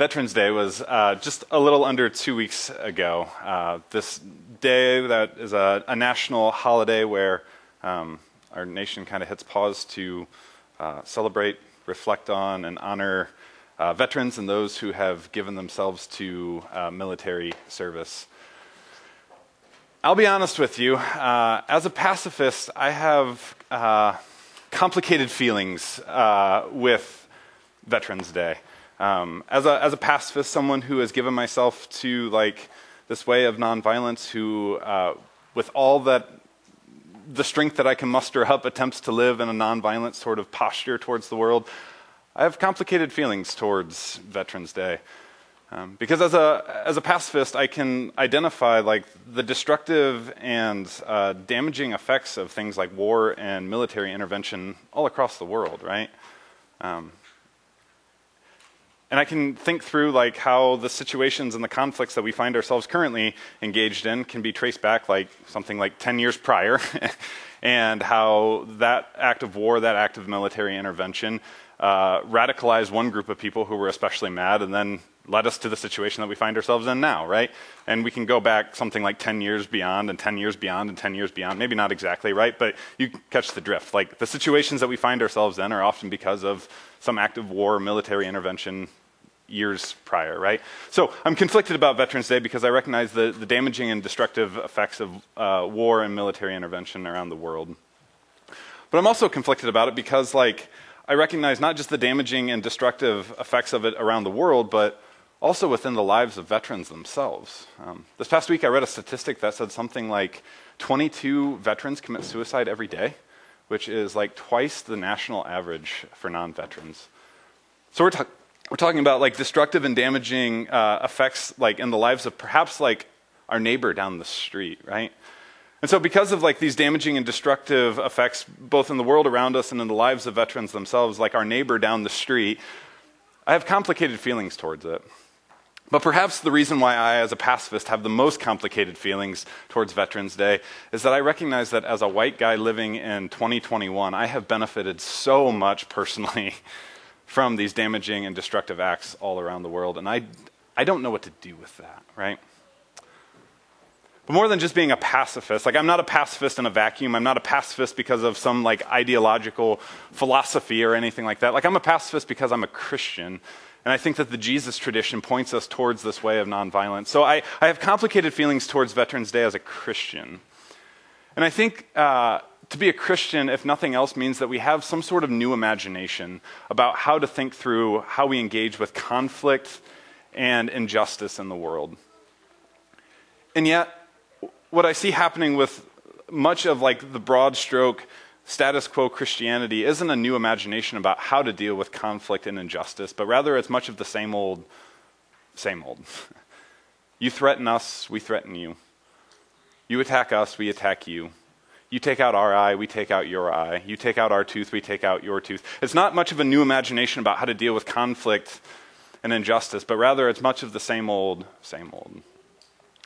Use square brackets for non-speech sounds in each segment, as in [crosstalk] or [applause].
Veterans Day was uh, just a little under two weeks ago. Uh, this day that is a, a national holiday where um, our nation kind of hits pause to uh, celebrate, reflect on, and honor uh, veterans and those who have given themselves to uh, military service. I'll be honest with you. Uh, as a pacifist, I have complicated feelings with Veterans Day. Um, as, a, as a pacifist, someone who has given myself to like this way of nonviolence, who, uh, with all that the strength that I can muster up, attempts to live in a nonviolent sort of posture towards the world, I have complicated feelings towards Veterans Day. Um, because as a, as a pacifist, I can identify like the destructive and uh, damaging effects of things like war and military intervention all across the world, right? Um, and I can think through like how the situations and the conflicts that we find ourselves currently engaged in can be traced back like something like 10 years prior, [laughs] and how that act of war, that act of military intervention, uh, radicalized one group of people who were especially mad, and then led us to the situation that we find ourselves in now, right? And we can go back something like 10 years beyond, and 10 years beyond, and 10 years beyond. Maybe not exactly, right? But you catch the drift. Like the situations that we find ourselves in are often because of some act of war, military intervention, years prior, right? So I'm conflicted about Veterans Day because I recognize the, the damaging and destructive effects of uh, war and military intervention around the world. But I'm also conflicted about it because, like, I recognize not just the damaging and destructive effects of it around the world, but also within the lives of veterans themselves. Um, this past week, I read a statistic that said something like 22 veterans commit suicide every day, which is like twice the national average for non veterans. So we're, talking we're talking about like destructive and damaging uh, effects like in the lives of perhaps like our neighbor down the street right and so because of like these damaging and destructive effects both in the world around us and in the lives of veterans themselves like our neighbor down the street i have complicated feelings towards it but perhaps the reason why I, as a pacifist, have the most complicated feelings towards Veterans Day is that I recognize that as a white guy living in 2021, I have benefited so much personally [laughs] from these damaging and destructive acts all around the world. And I, I don't know what to do with that, right? But more than just being a pacifist, like I'm not a pacifist in a vacuum. I'm not a pacifist because of some like ideological philosophy or anything like that. Like I'm a pacifist because I'm a Christian. And I think that the Jesus tradition points us towards this way of nonviolence. So I, I have complicated feelings towards Veterans Day as a Christian. And I think uh, to be a Christian, if nothing else, means that we have some sort of new imagination about how to think through how we engage with conflict and injustice in the world. And yet, what I see happening with much of like the broad stroke status quo Christianity isn't a new imagination about how to deal with conflict and injustice, but rather it's much of the same old, same old. [laughs] you threaten us, we threaten you. You attack us, we attack you. You take out our eye, we take out your eye. You take out our tooth, we take out your tooth. It's not much of a new imagination about how to deal with conflict and injustice, but rather it's much of the same old, same old.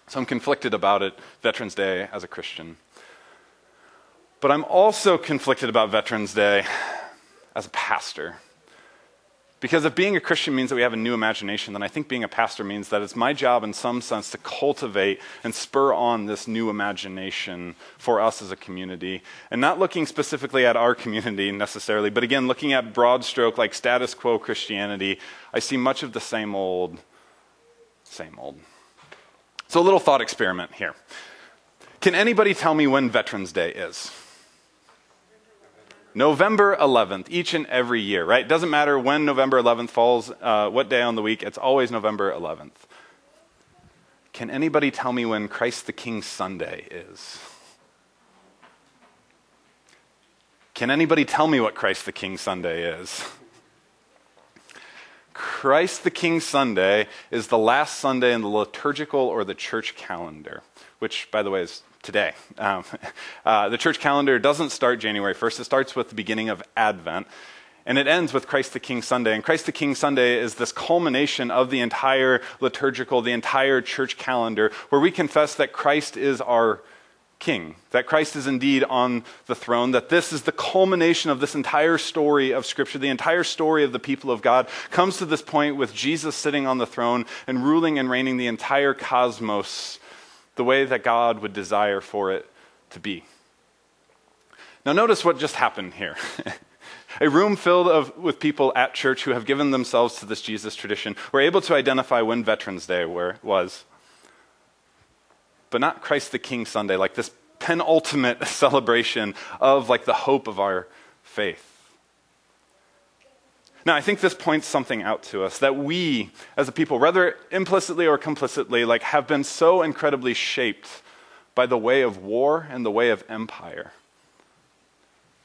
So I'm conflicted about it, Veterans Day, as a Christian. But I'm also conflicted about Veterans Day as a pastor. Because if being a Christian means that we have a new imagination, then I think being a pastor means that it's my job in some sense to cultivate and spur on this new imagination for us as a community. And not looking specifically at our community necessarily, but again, looking at broad stroke like status quo Christianity, I see much of the same old, same old. So, a little thought experiment here. Can anybody tell me when Veterans Day is? November 11th, each and every year, right? Doesn't matter when November 11th falls, uh, what day on the week, it's always November 11th. Can anybody tell me when Christ the King Sunday is? Can anybody tell me what Christ the King Sunday is? Christ the King Sunday is the last Sunday in the liturgical or the church calendar, which, by the way, is today. Um, [laughs] uh, the church calendar doesn't start January 1st, it starts with the beginning of Advent. And it ends with Christ the King Sunday. And Christ the King Sunday is this culmination of the entire liturgical, the entire church calendar, where we confess that Christ is our king, that Christ is indeed on the throne, that this is the culmination of this entire story of Scripture. The entire story of the people of God comes to this point with Jesus sitting on the throne and ruling and reigning the entire cosmos the way that God would desire for it to be. Now, notice what just happened here. [laughs] A room filled of, with people at church who have given themselves to this Jesus tradition were able to identify when Veterans Day were, was but not Christ the King Sunday, like this penultimate [laughs] celebration of like the hope of our faith. Now, I think this points something out to us that we, as a people, whether implicitly or complicitly, like have been so incredibly shaped by the way of war and the way of empire,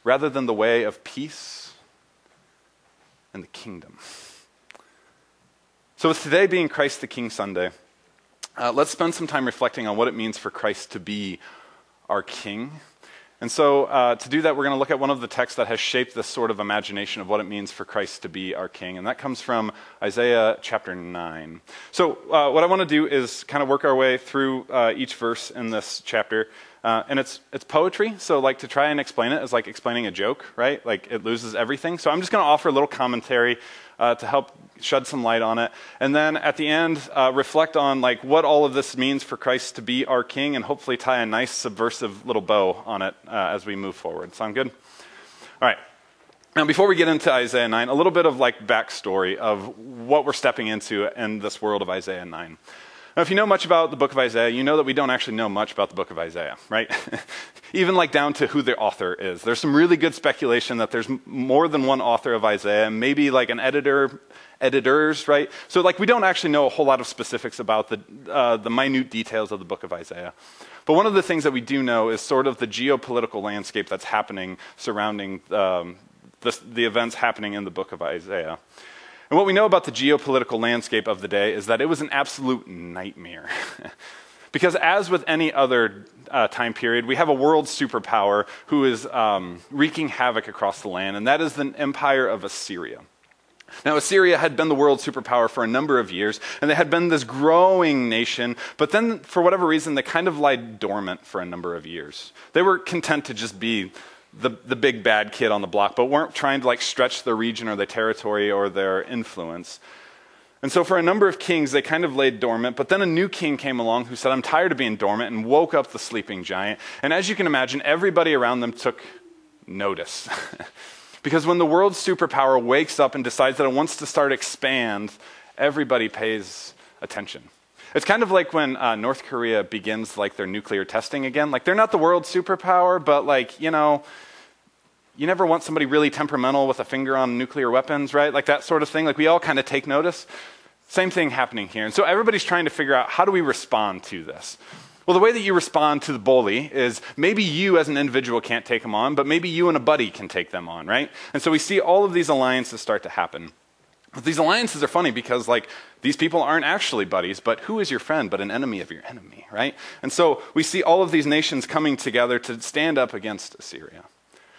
rather than the way of peace and the kingdom. So, with today being Christ the King Sunday, uh, let's spend some time reflecting on what it means for Christ to be our King. And so, uh, to do that, we're going to look at one of the texts that has shaped this sort of imagination of what it means for Christ to be our King. And that comes from Isaiah chapter 9. So, uh, what I want to do is kind of work our way through uh, each verse in this chapter. Uh, and it's, it's poetry, so like to try and explain it is like explaining a joke, right? Like it loses everything. So I'm just going to offer a little commentary uh, to help shed some light on it. And then at the end, uh, reflect on like what all of this means for Christ to be our King, and hopefully tie a nice subversive little bow on it uh, as we move forward. Sound good? All right. Now, before we get into Isaiah 9, a little bit of like backstory of what we're stepping into in this world of Isaiah 9. Now, if you know much about the book of Isaiah, you know that we don't actually know much about the book of Isaiah, right? [laughs] Even like down to who the author is. There's some really good speculation that there's more than one author of Isaiah, maybe like an editor, editors, right? So, like, we don't actually know a whole lot of specifics about the, uh, the minute details of the book of Isaiah. But one of the things that we do know is sort of the geopolitical landscape that's happening surrounding um, the, the events happening in the book of Isaiah. And what we know about the geopolitical landscape of the day is that it was an absolute nightmare. [laughs] because, as with any other uh, time period, we have a world superpower who is um, wreaking havoc across the land, and that is the empire of Assyria. Now, Assyria had been the world superpower for a number of years, and they had been this growing nation, but then, for whatever reason, they kind of lied dormant for a number of years. They were content to just be the, the big bad kid on the block, but weren't trying to like stretch their region or their territory or their influence. And so for a number of kings, they kind of laid dormant, but then a new king came along who said, I'm tired of being dormant, and woke up the sleeping giant. And as you can imagine, everybody around them took notice. [laughs] because when the world's superpower wakes up and decides that it wants to start expand, everybody pays attention. It's kind of like when uh, North Korea begins like their nuclear testing again. Like they're not the world superpower, but like you know, you never want somebody really temperamental with a finger on nuclear weapons, right? Like that sort of thing. Like we all kind of take notice. Same thing happening here. And so everybody's trying to figure out how do we respond to this. Well, the way that you respond to the bully is maybe you as an individual can't take them on, but maybe you and a buddy can take them on, right? And so we see all of these alliances start to happen. These alliances are funny because, like, these people aren't actually buddies, but who is your friend but an enemy of your enemy, right? And so we see all of these nations coming together to stand up against Assyria.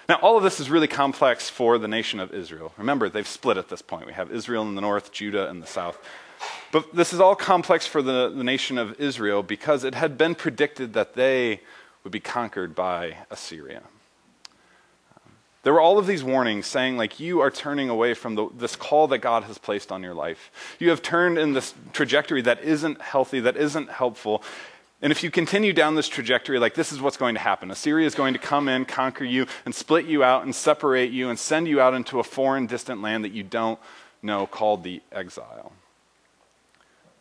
Now, all of this is really complex for the nation of Israel. Remember, they've split at this point. We have Israel in the north, Judah in the south. But this is all complex for the, the nation of Israel because it had been predicted that they would be conquered by Assyria. There were all of these warnings saying, like, you are turning away from the, this call that God has placed on your life. You have turned in this trajectory that isn't healthy, that isn't helpful. And if you continue down this trajectory, like, this is what's going to happen Assyria is going to come in, conquer you, and split you out, and separate you, and send you out into a foreign, distant land that you don't know called the exile.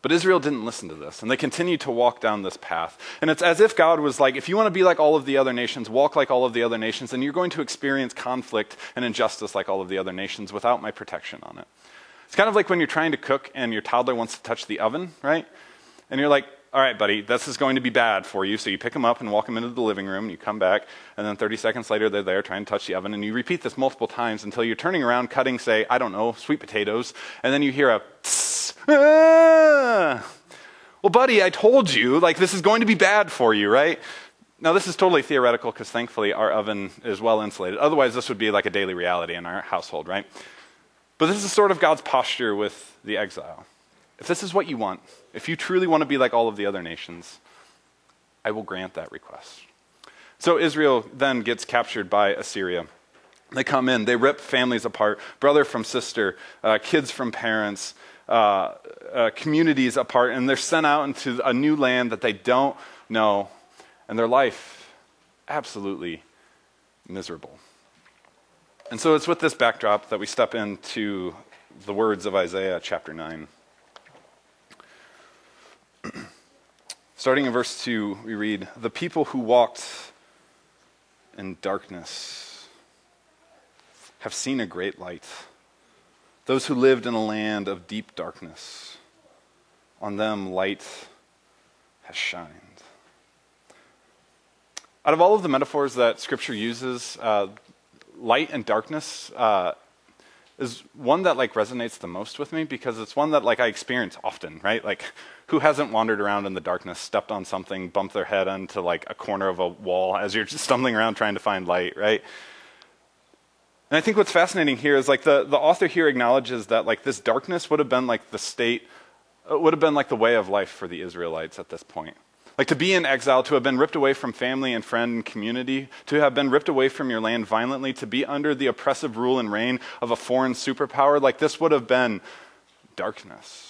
But Israel didn't listen to this, and they continued to walk down this path. And it's as if God was like, if you want to be like all of the other nations, walk like all of the other nations, then you're going to experience conflict and injustice like all of the other nations without my protection on it. It's kind of like when you're trying to cook and your toddler wants to touch the oven, right? And you're like, all right, buddy, this is going to be bad for you. So you pick them up and walk them into the living room, and you come back, and then 30 seconds later, they're there trying to touch the oven, and you repeat this multiple times until you're turning around, cutting, say, I don't know, sweet potatoes, and then you hear a tss, ah. Well, buddy, I told you, like, this is going to be bad for you, right? Now, this is totally theoretical because thankfully our oven is well insulated. Otherwise, this would be like a daily reality in our household, right? But this is sort of God's posture with the exile. If this is what you want, if you truly want to be like all of the other nations, I will grant that request. So Israel then gets captured by Assyria. They come in, they rip families apart, brother from sister, uh, kids from parents, uh, uh, communities apart, and they're sent out into a new land that they don't know, and their life absolutely miserable. And so it's with this backdrop that we step into the words of Isaiah chapter 9. [clears throat] Starting in verse 2, we read The people who walked in darkness have seen a great light. Those who lived in a land of deep darkness, on them light has shined. Out of all of the metaphors that Scripture uses, uh, light and darkness uh, is one that like resonates the most with me because it's one that like I experience often, right? Like who hasn't wandered around in the darkness, stepped on something, bumped their head onto like a corner of a wall as you're just stumbling around trying to find light, right? And I think what's fascinating here is like the, the author here acknowledges that like this darkness would have been like the state, uh, would have been like the way of life for the Israelites at this point. Like to be in exile, to have been ripped away from family and friend and community, to have been ripped away from your land violently, to be under the oppressive rule and reign of a foreign superpower, like this would have been darkness.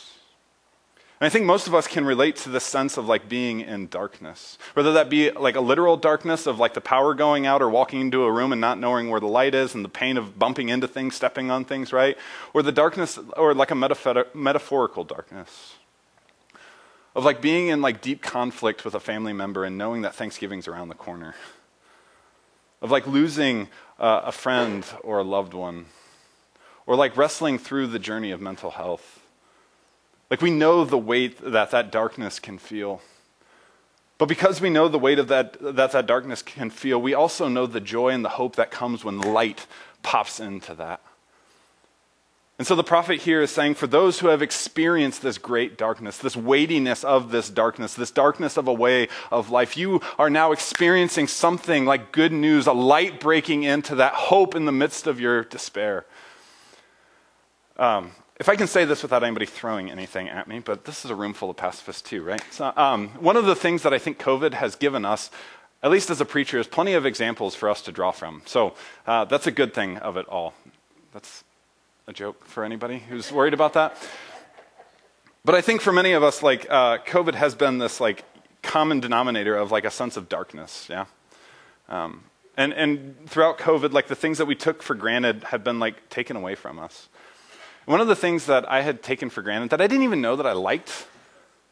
And I think most of us can relate to the sense of like being in darkness. Whether that be like a literal darkness of like the power going out or walking into a room and not knowing where the light is and the pain of bumping into things, stepping on things, right? Or the darkness, or like a metaphorical darkness of like being in like deep conflict with a family member and knowing that Thanksgiving's around the corner, of like losing uh, a friend or a loved one, or like wrestling through the journey of mental health. Like we know the weight that that darkness can feel. But because we know the weight of that, that that darkness can feel, we also know the joy and the hope that comes when light pops into that. And so the prophet here is saying, for those who have experienced this great darkness, this weightiness of this darkness, this darkness of a way of life, you are now experiencing something like good news, a light breaking into that hope in the midst of your despair. Um, if I can say this without anybody throwing anything at me, but this is a room full of pacifists too, right? So, um, one of the things that I think COVID has given us at least as a preacher, is plenty of examples for us to draw from. So uh, that's a good thing of it all. That's a joke for anybody who's worried about that. But I think for many of us, like uh, COVID has been this like common denominator of like a sense of darkness. Yeah. Um, and and throughout COVID, like the things that we took for granted have been like taken away from us. One of the things that I had taken for granted that I didn't even know that I liked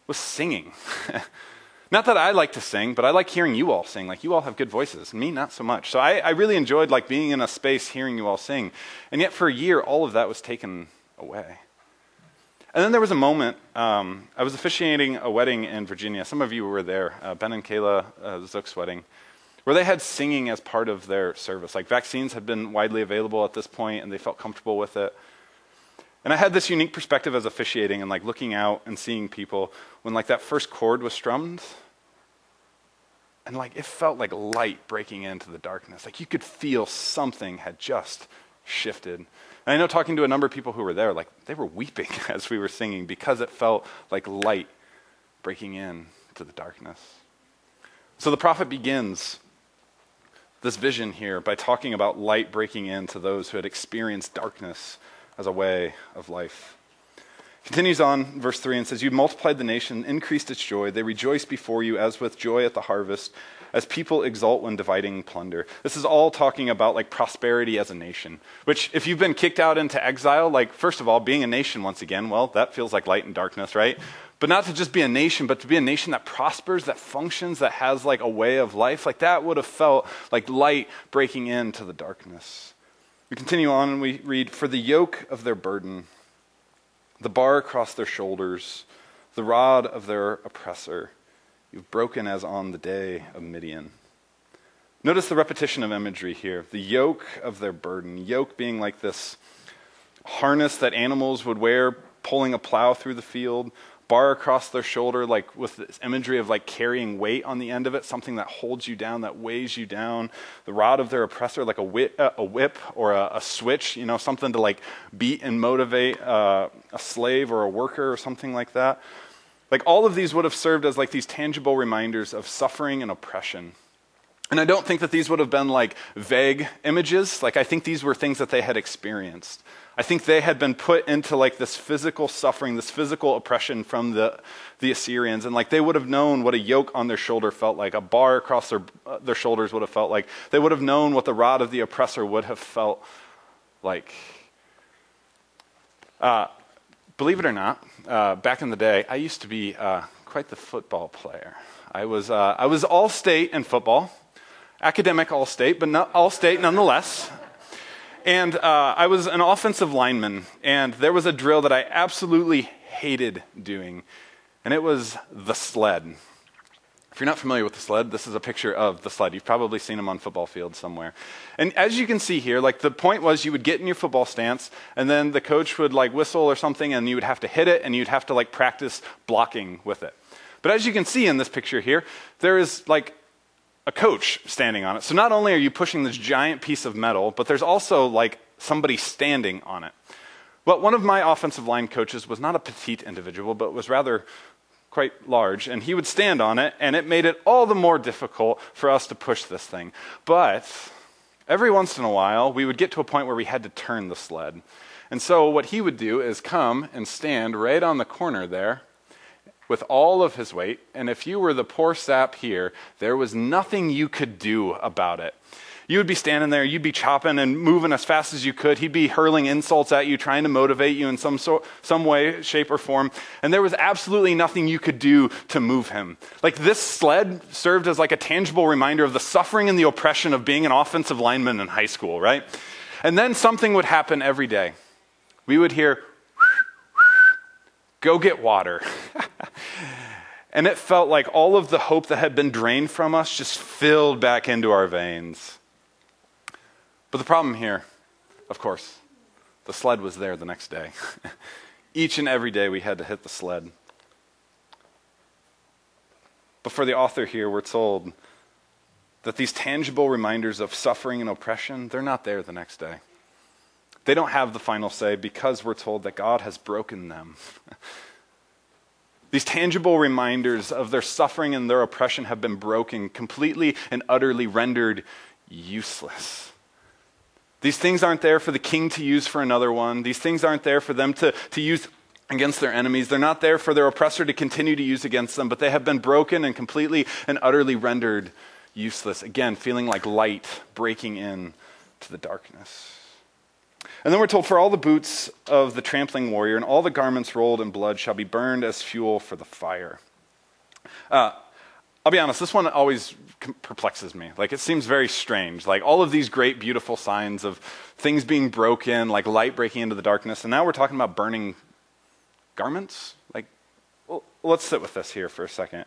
was singing. [laughs] Not that I like to sing, but I like hearing you all sing. Like you all have good voices, me not so much. So I, I really enjoyed like being in a space hearing you all sing. And yet for a year, all of that was taken away. And then there was a moment, um, I was officiating a wedding in Virginia. Some of you were there, uh, Ben and Kayla uh, Zook's wedding, where they had singing as part of their service. Like vaccines had been widely available at this point, and they felt comfortable with it. And I had this unique perspective as officiating and like looking out and seeing people when like that first chord was strummed. And like it felt like light breaking into the darkness. Like you could feel something had just shifted. And I know talking to a number of people who were there, like they were weeping [laughs] as we were singing because it felt like light breaking in to the darkness. So the prophet begins this vision here by talking about light breaking into those who had experienced darkness as a way of life. Continues on, verse 3, and says, You multiplied the nation, increased its joy. They rejoice before you as with joy at the harvest, as people exult when dividing plunder. This is all talking about like prosperity as a nation. Which, if you've been kicked out into exile, like, first of all, being a nation once again, well, that feels like light and darkness, right? But not to just be a nation, but to be a nation that prospers, that functions, that has like a way of life. Like that would have felt like light breaking into the darkness. We continue on and we read, For the yoke of their burden, the bar across their shoulders, the rod of their oppressor, you've broken as on the day of Midian. Notice the repetition of imagery here. The yoke of their burden. Yoke being like this harness that animals would wear pulling a plow through the field bar across their shoulder, like with this imagery of like carrying weight on the end of it, something that holds you down, that weighs you down. The rod of their oppressor, like a whip, uh, a whip or a, a, switch, you know, something to like beat and motivate uh, a slave or a worker or something like that. Like all of these would have served as like these tangible reminders of suffering and oppression. And I don't think that these would have been like vague images. Like, I think these were things that they had experienced. I think they had been put into like this physical suffering, this physical oppression from the, the Assyrians. And like they would have known what a yoke on their shoulder felt like, a bar across their, uh, their shoulders would have felt like. They would have known what the rod of the oppressor would have felt like. Uh, believe it or not, uh, back in the day, I used to be uh, quite the football player. I was, uh, I was all state in football, academic all state, but not all state nonetheless. And uh, I was an offensive lineman, and there was a drill that I absolutely hated doing, and it was the sled. If you're not familiar with the sled, this is a picture of the sled. You've probably seen them on football fields somewhere. And as you can see here, like the point was you would get in your football stance, and then the coach would like whistle or something, and you would have to hit it, and you'd have to like practice blocking with it. But as you can see in this picture here, there is like a coach standing on it. So not only are you pushing this giant piece of metal, but there's also like somebody standing on it. Well, one of my offensive line coaches was not a petite individual, but was rather quite large, and he would stand on it, and it made it all the more difficult for us to push this thing. But every once in a while, we would get to a point where we had to turn the sled. And so, what he would do is come and stand right on the corner there with all of his weight, and if you were the poor sap here, there was nothing you could do about it. You would be standing there, you'd be chopping and moving as fast as you could. He'd be hurling insults at you, trying to motivate you in some, so, some way, shape, or form. And there was absolutely nothing you could do to move him. Like this sled served as like a tangible reminder of the suffering and the oppression of being an offensive lineman in high school, right? And then something would happen every day. We would hear, go get water. [laughs] and it felt like all of the hope that had been drained from us just filled back into our veins. But the problem here, of course, the sled was there the next day. [laughs] Each and every day we had to hit the sled. But for the author here, we're told that these tangible reminders of suffering and oppression, they're not there the next day. They don't have the final say because we're told that God has broken them. [laughs] These tangible reminders of their suffering and their oppression have been broken, completely and utterly rendered useless. These things aren't there for the king to use for another one. These things aren't there for them to, to use against their enemies. They're not there for their oppressor to continue to use against them, but they have been broken and completely and utterly rendered useless. Again, feeling like light breaking in to the darkness. And then we're told, For all the boots of the trampling warrior and all the garments rolled in blood shall be burned as fuel for the fire. Uh, I'll be honest, this one always perplexes me. Like, it seems very strange. Like, all of these great, beautiful signs of things being broken, like light breaking into the darkness, and now we're talking about burning garments? Like, well, let's sit with this here for a second.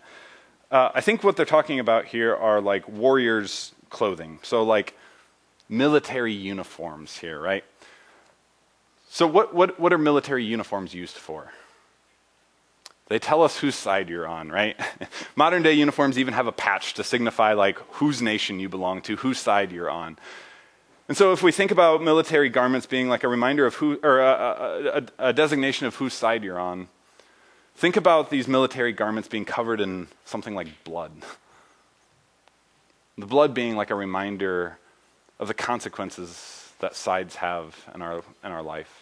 Uh, I think what they're talking about here are like warriors' clothing. So, like, military uniforms here, right? So, what, what, what are military uniforms used for? They tell us whose side you're on, right? [laughs] Modern day uniforms even have a patch to signify like whose nation you belong to, whose side you're on. And so if we think about military garments being like a reminder of who, or a, a, a designation of whose side you're on, think about these military garments being covered in something like blood. The blood being like a reminder of the consequences that sides have in our, in our life.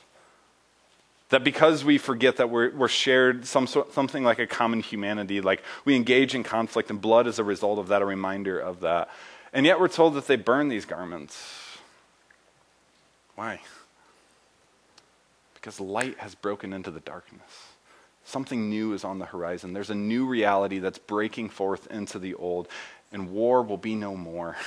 That because we forget that we're, we're shared some, something like a common humanity, like we engage in conflict, and blood is a result of that, a reminder of that. And yet we're told that they burn these garments. Why? Because light has broken into the darkness. Something new is on the horizon. There's a new reality that's breaking forth into the old, and war will be no more. [laughs]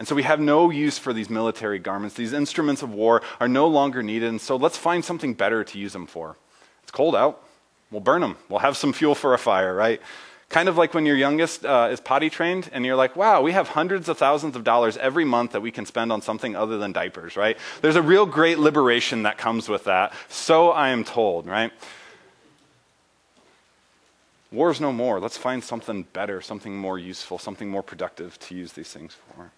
And so we have no use for these military garments. These instruments of war are no longer needed. And so let's find something better to use them for. It's cold out. We'll burn them. We'll have some fuel for a fire, right? Kind of like when your youngest uh, is potty trained and you're like, wow, we have hundreds of thousands of dollars every month that we can spend on something other than diapers, right? There's a real great liberation that comes with that. So I am told, right? War's no more. Let's find something better, something more useful, something more productive to use these things for.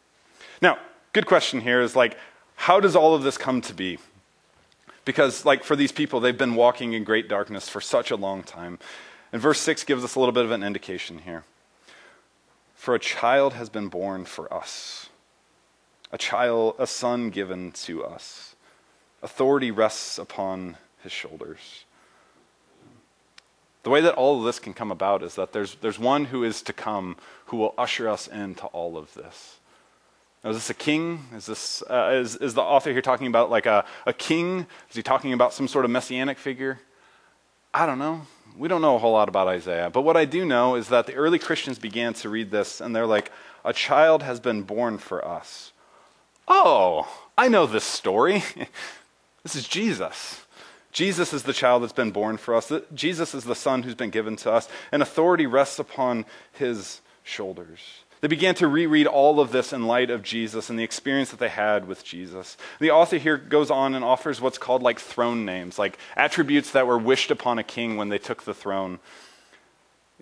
Now, good question here is like, how does all of this come to be? Because, like, for these people, they've been walking in great darkness for such a long time. And verse 6 gives us a little bit of an indication here. For a child has been born for us, a child, a son given to us. Authority rests upon his shoulders. The way that all of this can come about is that there's, there's one who is to come who will usher us into all of this. Now, is this a king? Is, this, uh, is, is the author here talking about like a, a king? Is he talking about some sort of messianic figure? I don't know. We don't know a whole lot about Isaiah. But what I do know is that the early Christians began to read this and they're like, a child has been born for us. Oh, I know this story. [laughs] this is Jesus. Jesus is the child that's been born for us. Jesus is the son who's been given to us, and authority rests upon his shoulders. They began to reread all of this in light of Jesus and the experience that they had with Jesus. The author here goes on and offers what's called like throne names, like attributes that were wished upon a king when they took the throne.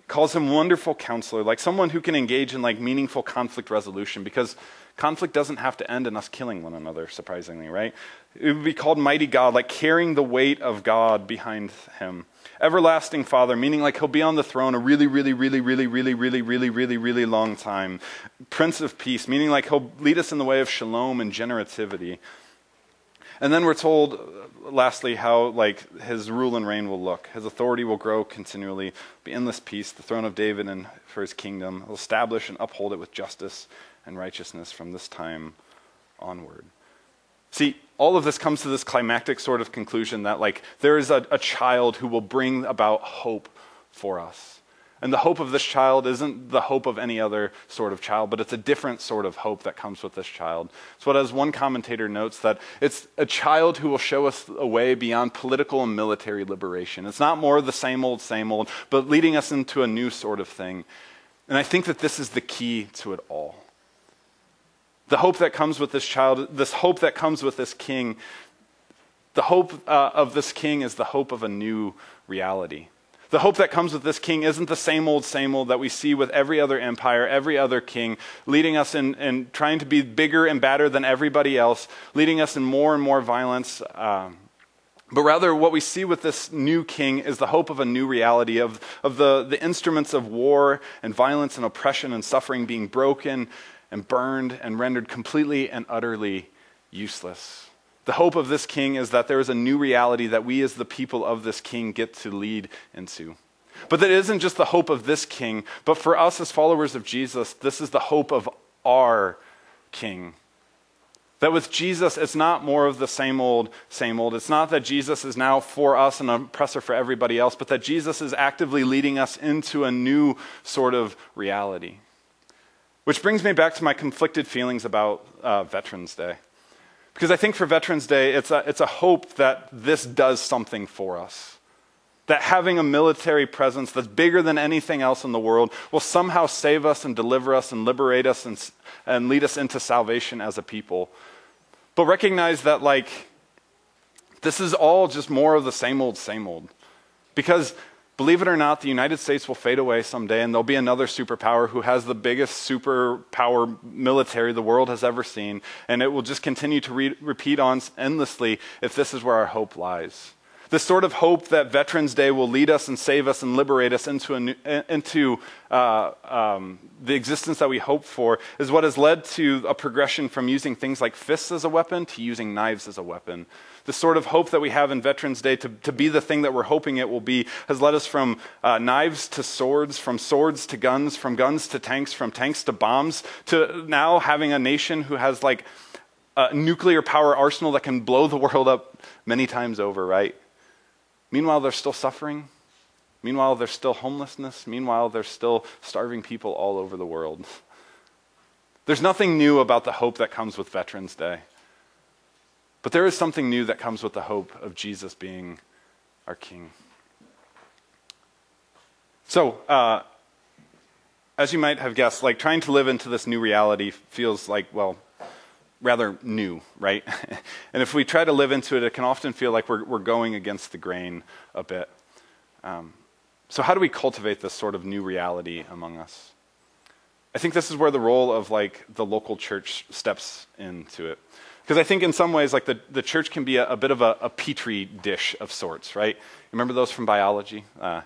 Calls him wonderful counselor, like someone who can engage in like meaningful conflict resolution because conflict doesn't have to end in us killing one another, surprisingly, right? It would be called mighty God, like carrying the weight of God behind him. Everlasting Father, meaning like he'll be on the throne a really, really, really, really, really, really, really, really, really long time. Prince of Peace, meaning like he'll lead us in the way of shalom and generativity. And then we're told, uh, lastly, how like his rule and reign will look. His authority will grow continually, be endless peace, the throne of David and for his kingdom. He'll establish and uphold it with justice and righteousness from this time onward. See, all of this comes to this climactic sort of conclusion that, like, there is a, a, child who will bring about hope for us. And the hope of this child isn't the hope of any other sort of child, but it's a different sort of hope that comes with this child. So, as one commentator notes, that it's a child who will show us a way beyond political and military liberation. It's not more the same old, same old, but leading us into a new sort of thing. And I think that this is the key to it all the hope that comes with this child, this hope that comes with this king, the hope uh, of this king is the hope of a new reality. The hope that comes with this king isn't the same old, same old that we see with every other empire, every other king, leading us in, in trying to be bigger and badder than everybody else, leading us in more and more violence. Um, but rather, what we see with this new king is the hope of a new reality, of, of the, the instruments of war and violence and oppression and suffering being broken and burned and rendered completely and utterly useless. The hope of this king is that there is a new reality that we, as the people of this king, get to lead into. But that isn't just the hope of this king, but for us as followers of Jesus, this is the hope of our king. That with Jesus, it's not more of the same old, same old. It's not that Jesus is now for us and an oppressor for everybody else, but that Jesus is actively leading us into a new sort of reality. Which brings me back to my conflicted feelings about uh, Veterans Day. Because I think for Veterans Day, it's a, it's a hope that this does something for us. That having a military presence that's bigger than anything else in the world will somehow save us and deliver us and liberate us and, and lead us into salvation as a people. But recognize that, like, this is all just more of the same old, same old. Because Believe it or not, the United States will fade away someday, and there'll be another superpower who has the biggest superpower military the world has ever seen, and it will just continue to re- repeat on endlessly if this is where our hope lies. The sort of hope that Veterans Day will lead us and save us and liberate us into, new, into uh, um, the existence that we hope for is what has led to a progression from using things like fists as a weapon to using knives as a weapon the sort of hope that we have in Veterans Day to, to be the thing that we're hoping it will be has led us from uh, knives to swords, from swords to guns, from guns to tanks, from tanks to bombs, to now having a nation who has like a nuclear power arsenal that can blow the [laughs] world up many times over, right? Meanwhile, they're still suffering. Meanwhile, there's still homelessness. Meanwhile, there's still starving people all over the world. [laughs] There's nothing new about the hope that comes with Veterans Day. But there is something new that comes with the hope of Jesus being our King. So, uh, as you might have guessed, like trying to live into this new reality feels like, well, rather new, right? [laughs] and if we try to live into it, it can often feel like we're, we're going against the grain a bit. Um, so, how do we cultivate this sort of new reality among us? I think this is where the role of like the local church steps into it. Because I think in some ways, like the, the church can be a, a bit of a, a, petri dish of sorts, right? Remember those from biology? Uh,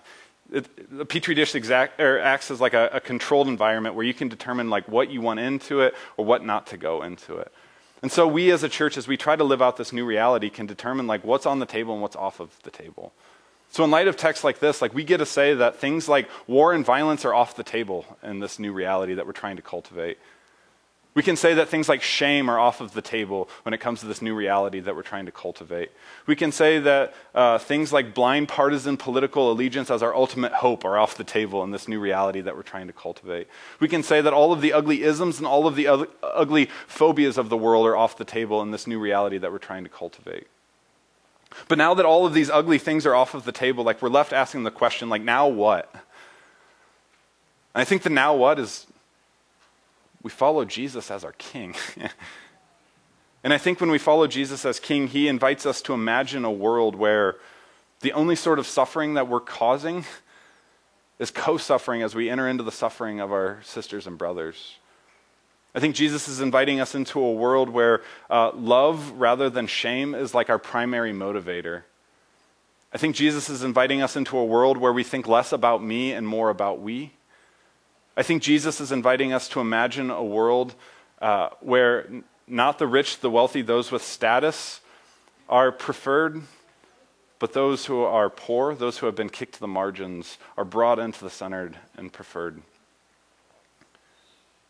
the petri dish exact, or acts as like a, a controlled environment where you can determine like what you want into it or what not to go into it. And so we as a church, as we try to live out this new reality, can determine like what's on the table and what's off of the table. So in light of texts like this, like we get to say that things like war and violence are off the table in this new reality that we're trying to cultivate. We can say that things like shame are off of the table when it comes to this new reality that we're trying to cultivate. We can say that uh, things like blind partisan political allegiance as our ultimate hope are off the table in this new reality that we're trying to cultivate. We can say that all of the ugly isms and all of the ugly phobias of the world are off the table in this new reality that we're trying to cultivate. But now that all of these ugly things are off of the table, like we're left asking the question, like, now what? And I think the now what is we follow Jesus as our king. [laughs] and I think when we follow Jesus as king, he invites us to imagine a world where the only sort of suffering that we're causing [laughs] is co suffering as we enter into the suffering of our sisters and brothers. I think Jesus is inviting us into a world where uh, love rather than shame is like our primary motivator. I think Jesus is inviting us into a world where we think less about me and more about we. I think Jesus is inviting us to imagine a world uh, where not the rich, the wealthy, those with status are preferred, but those who are poor, those who have been kicked to the margins, are brought into the center and preferred.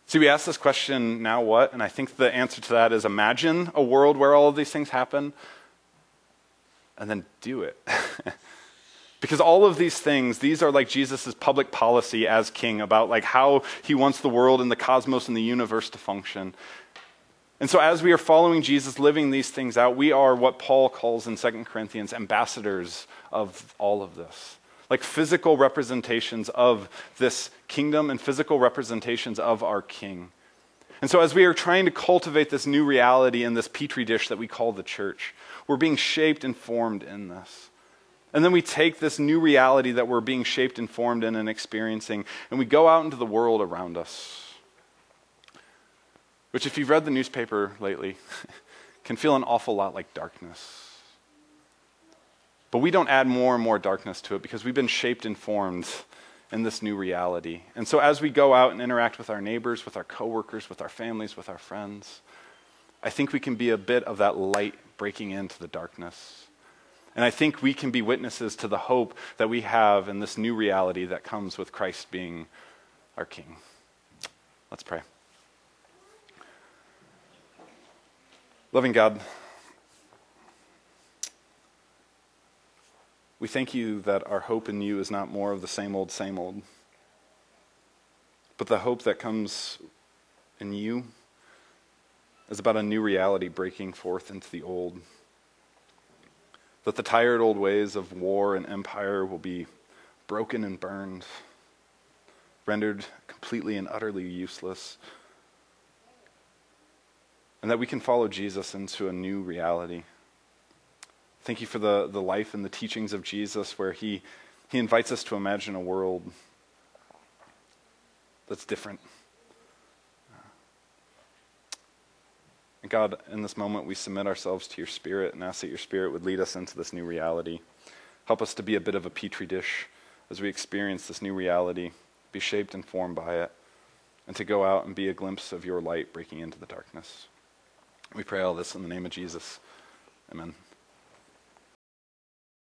See, we ask this question, now what? And I think the answer to that is imagine a world where all of these things happen, and then do it. [laughs] Because all of these things, these are like Jesus' public policy as king about like how he wants the world and the cosmos and the universe to function. And so as we are following Jesus living these things out, we are what Paul calls in 2 Corinthians ambassadors of all of this. Like physical representations of this kingdom and physical representations of our king. And so, as we are trying to cultivate this new reality in this petri dish that we call the church, we're being shaped and formed in this. And then we take this new reality that we're being shaped and formed in and experiencing, and we go out into the world around us. Which, if you've read the newspaper lately, [laughs] can feel an awful lot like darkness. But we don't add more and more darkness to it because we've been shaped and formed in this new reality. And so as we go out and interact with our neighbors, with our coworkers, with our families, with our friends, I think we can be a bit of that light breaking into the darkness. And I think we can be witnesses to the hope that we have in this new reality that comes with Christ being our King. Let's pray. Loving God, we thank you that our hope in you is not more of the same old, same old, but the hope that comes in you is about a new reality breaking forth into the old that the tired old ways of war and empire will be broken and burned, rendered completely and utterly useless, and that we can follow Jesus into a new reality. Thank you for the, the life and the teachings of Jesus, where he, he invites us to imagine a world that's different. And God, in this moment, we submit ourselves to your Spirit and ask that your Spirit would lead us into this new reality. Help us to be a bit of a petri dish as we experience this new reality, be shaped and formed by it, and to go out and be a glimpse of your light breaking into the darkness. We pray all this in the name of Jesus. Amen.